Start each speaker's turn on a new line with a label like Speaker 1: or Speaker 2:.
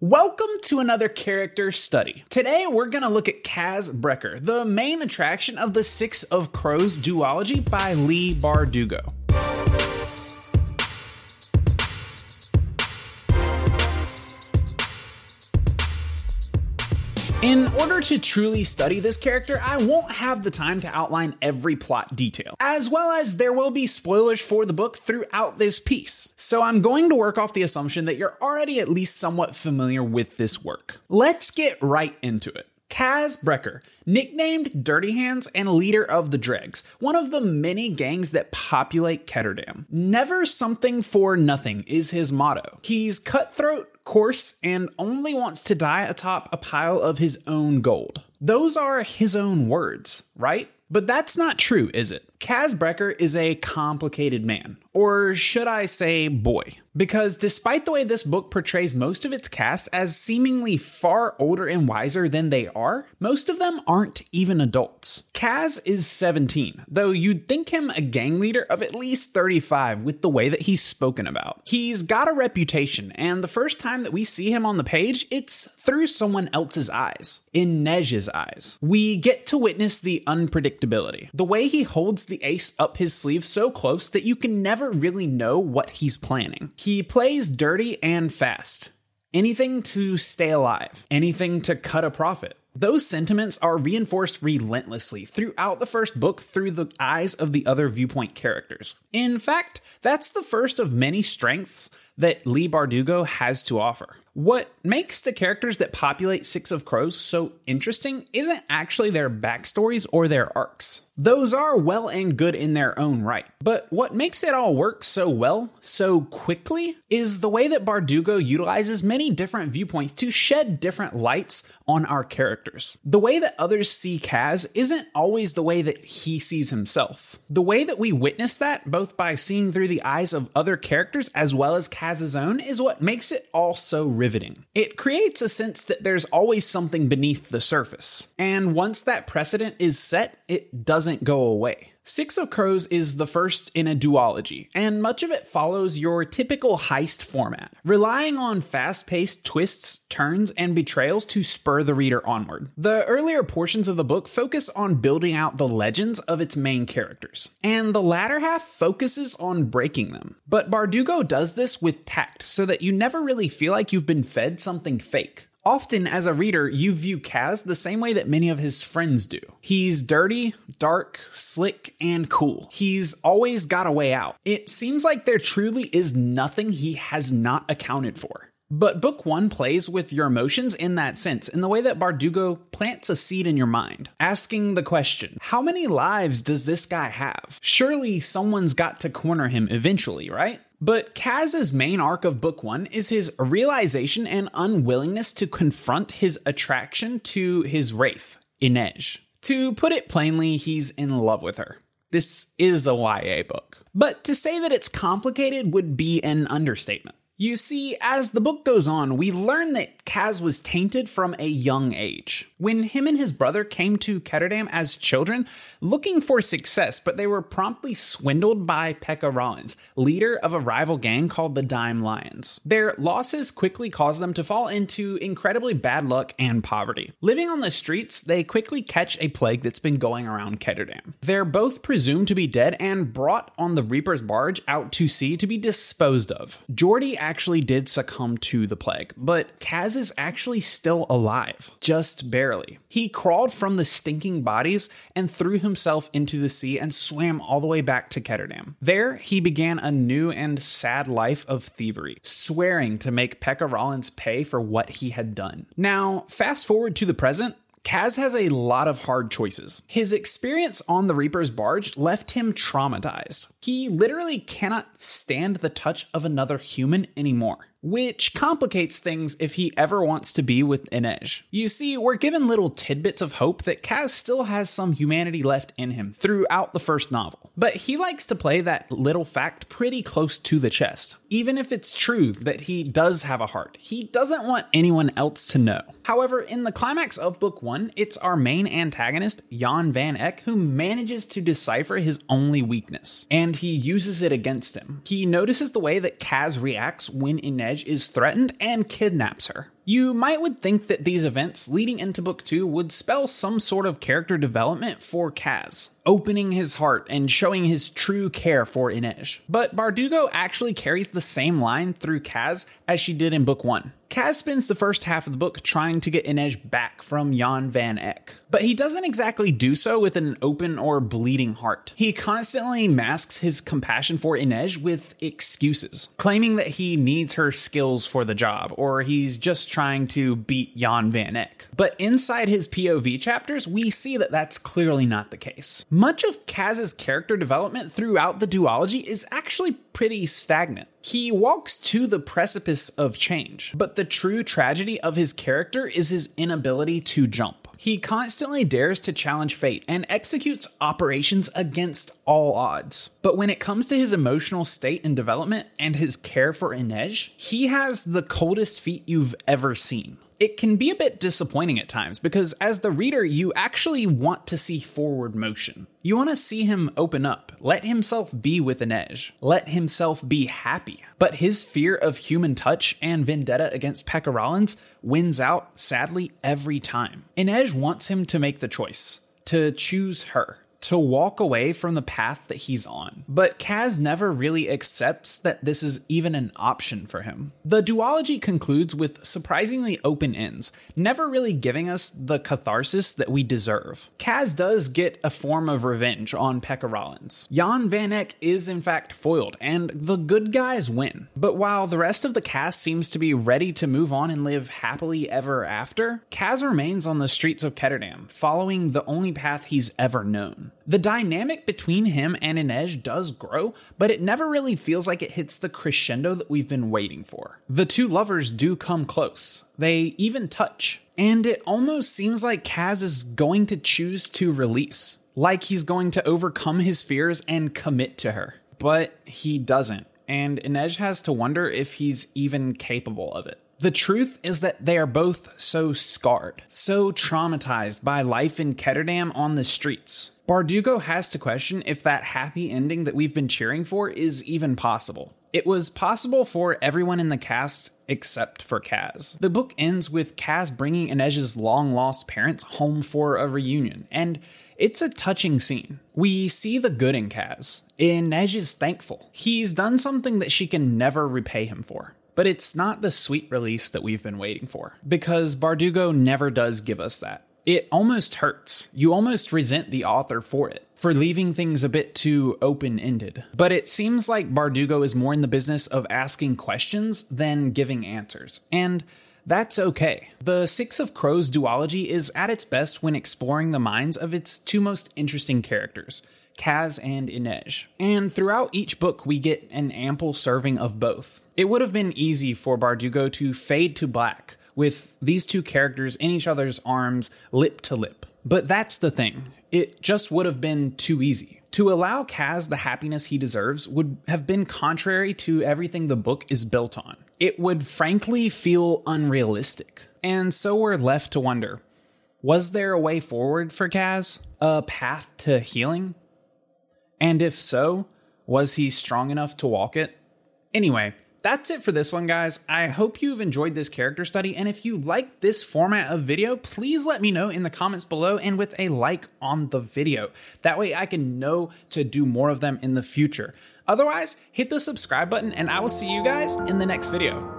Speaker 1: Welcome to another character study. Today we're going to look at Kaz Brekker, the main attraction of the Six of Crows duology by Leigh Bardugo. In order to truly study this character, I won't have the time to outline every plot detail, as well as there will be spoilers for the book throughout this piece. So I'm going to work off the assumption that you're already at least somewhat familiar with this work. Let's get right into it. Kaz Brekker, nicknamed Dirty Hands and leader of the Dregs, one of the many gangs that populate Ketterdam. Never something for nothing is his motto. He's cutthroat, coarse, and only wants to die atop a pile of his own gold. Those are his own words, right? But that's not true, is it? Kaz Brekker is a complicated man, or should I say boy? Because despite the way this book portrays most of its cast as seemingly far older and wiser than they are, most of them aren't even adults. Kaz is 17, though you'd think him a gang leader of at least 35 with the way that he's spoken about. He's got a reputation, and the first time that we see him on the page, it's through someone else's eyes, in Inej's eyes. We get to witness the unpredictability. The way he holds the ace up his sleeve so close that you can never really know what he's planning. He plays dirty and fast. Anything to stay alive, anything to cut a profit. Those sentiments are reinforced relentlessly throughout the first book through the eyes of the other viewpoint characters. In fact, that's the first of many strengths that Leigh Bardugo has to offer. What makes the characters that populate Six of Crows so interesting isn't actually their backstories or their arcs. Those are well and good in their own right. But what makes it all work so well, so quickly, is the way that Bardugo utilizes many different viewpoints to shed different lights on our characters. The way that others see Kaz isn't always the way that he sees himself. The way that we witness that, both by seeing through the eyes of other characters as well as Kaz's own, is what makes it all so riveting. It creates a sense that there's always something beneath the surface. And once that precedent is set, it doesn't go away. Six of Crows is the first in a duology, and much of it follows your typical heist format, relying on fast paced twists, turns, and betrayals to spur the reader onward. The earlier portions of the book focus on building out the legends of its main characters, and the latter half focuses on breaking them. But Bardugo does this with tact so that you never really feel like you've been fed something fake. Often, as a reader, you view Kaz the same way that many of his friends do. He's dirty, dark, slick, and cool. He's always got a way out. It seems like there truly is nothing he has not accounted for. But book one plays with your emotions in that sense, in the way that Bardugo plants a seed in your mind, asking the question how many lives does this guy have? Surely someone's got to corner him eventually, right? But Kaz's main arc of book one is his realization and unwillingness to confront his attraction to his wraith, Inej. To put it plainly, he's in love with her. This is a YA book. But to say that it's complicated would be an understatement. You see, as the book goes on, we learn that Kaz was tainted from a young age. When him and his brother came to Ketterdam as children, looking for success, but they were promptly swindled by Pekka Rollins, leader of a rival gang called the Dime Lions. Their losses quickly caused them to fall into incredibly bad luck and poverty. Living on the streets, they quickly catch a plague that's been going around Ketterdam. They're both presumed to be dead and brought on the Reaper's barge out to sea to be disposed of. Jordie actually did succumb to the plague, but Kaz is actually still alive, just barely. He crawled from the stinking bodies and threw himself into the sea and swam all the way back to Ketterdam. There, he began a new and sad life of thievery, swearing to make Pekka Rollins pay for what he had done. Now, fast forward to the present, Kaz has a lot of hard choices. His experience on the Reaper's barge left him traumatized. He literally cannot stand the touch of another human anymore which complicates things if he ever wants to be with Inej. You see, we're given little tidbits of hope that Kaz still has some humanity left in him throughout the first novel, but he likes to play that little fact pretty close to the chest. Even if it's true that he does have a heart, he doesn't want anyone else to know. However, in the climax of book one, it's our main antagonist, Jan van Eck, who manages to decipher his only weakness, and he uses it against him. He notices the way that Kaz reacts when Inej is threatened and kidnaps her. You might would think that these events leading into book 2 would spell some sort of character development for Kaz, opening his heart and showing his true care for Inej. But Bardugo actually carries the same line through Kaz as she did in book 1. Kaz spends the first half of the book trying to get Inej back from Jan van Eck, but he doesn't exactly do so with an open or bleeding heart. He constantly masks his compassion for Inej with excuses, claiming that he needs her skills for the job, or he's just trying to beat Jan van Eck. But inside his POV chapters, we see that that's clearly not the case. Much of Kaz's character development throughout the duology is actually pretty stagnant. He walks to the precipice of change, but the true tragedy of his character is his inability to jump. He constantly dares to challenge fate and executes operations against all odds. But when it comes to his emotional state and development and his care for Inej, he has the coldest feet you've ever seen it can be a bit disappointing at times because as the reader, you actually want to see forward motion. You want to see him open up, let himself be with Inej, let himself be happy. But his fear of human touch and vendetta against Pekka Rollins wins out, sadly, every time. Inej wants him to make the choice, to choose her to walk away from the path that he's on. But Kaz never really accepts that this is even an option for him. The duology concludes with surprisingly open ends, never really giving us the catharsis that we deserve. Kaz does get a form of revenge on Pekka Rollins. Jan van Eck is in fact foiled, and the good guys win. But while the rest of the cast seems to be ready to move on and live happily ever after, Kaz remains on the streets of Ketterdam, following the only path he's ever known. The dynamic between him and Inej does grow, but it never really feels like it hits the crescendo that we've been waiting for. The two lovers do come close, they even touch, and it almost seems like Kaz is going to choose to release, like he's going to overcome his fears and commit to her. But he doesn't, and Inej has to wonder if he's even capable of it. The truth is that they are both so scarred, so traumatized by life in Ketterdam on the streets. Bardugo has to question if that happy ending that we've been cheering for is even possible. It was possible for everyone in the cast except for Kaz. The book ends with Kaz bringing Inej's long lost parents home for a reunion, and it's a touching scene. We see the good in Kaz. Inej is thankful. He's done something that she can never repay him for. But it's not the sweet release that we've been waiting for, because Bardugo never does give us that. It almost hurts. You almost resent the author for it, for leaving things a bit too open ended. But it seems like Bardugo is more in the business of asking questions than giving answers. And that's okay. The Six of Crows duology is at its best when exploring the minds of its two most interesting characters. Kaz and Inej. And throughout each book, we get an ample serving of both. It would have been easy for Bardugo to fade to black, with these two characters in each other's arms, lip to lip. But that's the thing, it just would have been too easy. To allow Kaz the happiness he deserves would have been contrary to everything the book is built on. It would frankly feel unrealistic. And so we're left to wonder was there a way forward for Kaz? A path to healing? And if so, was he strong enough to walk it? Anyway, that's it for this one, guys. I hope you've enjoyed this character study, and if you like this format of video, please let me know in the comments below and with a like on the video. That way I can know to do more of them in the future. Otherwise, hit the subscribe button, and I will see you guys in the next video.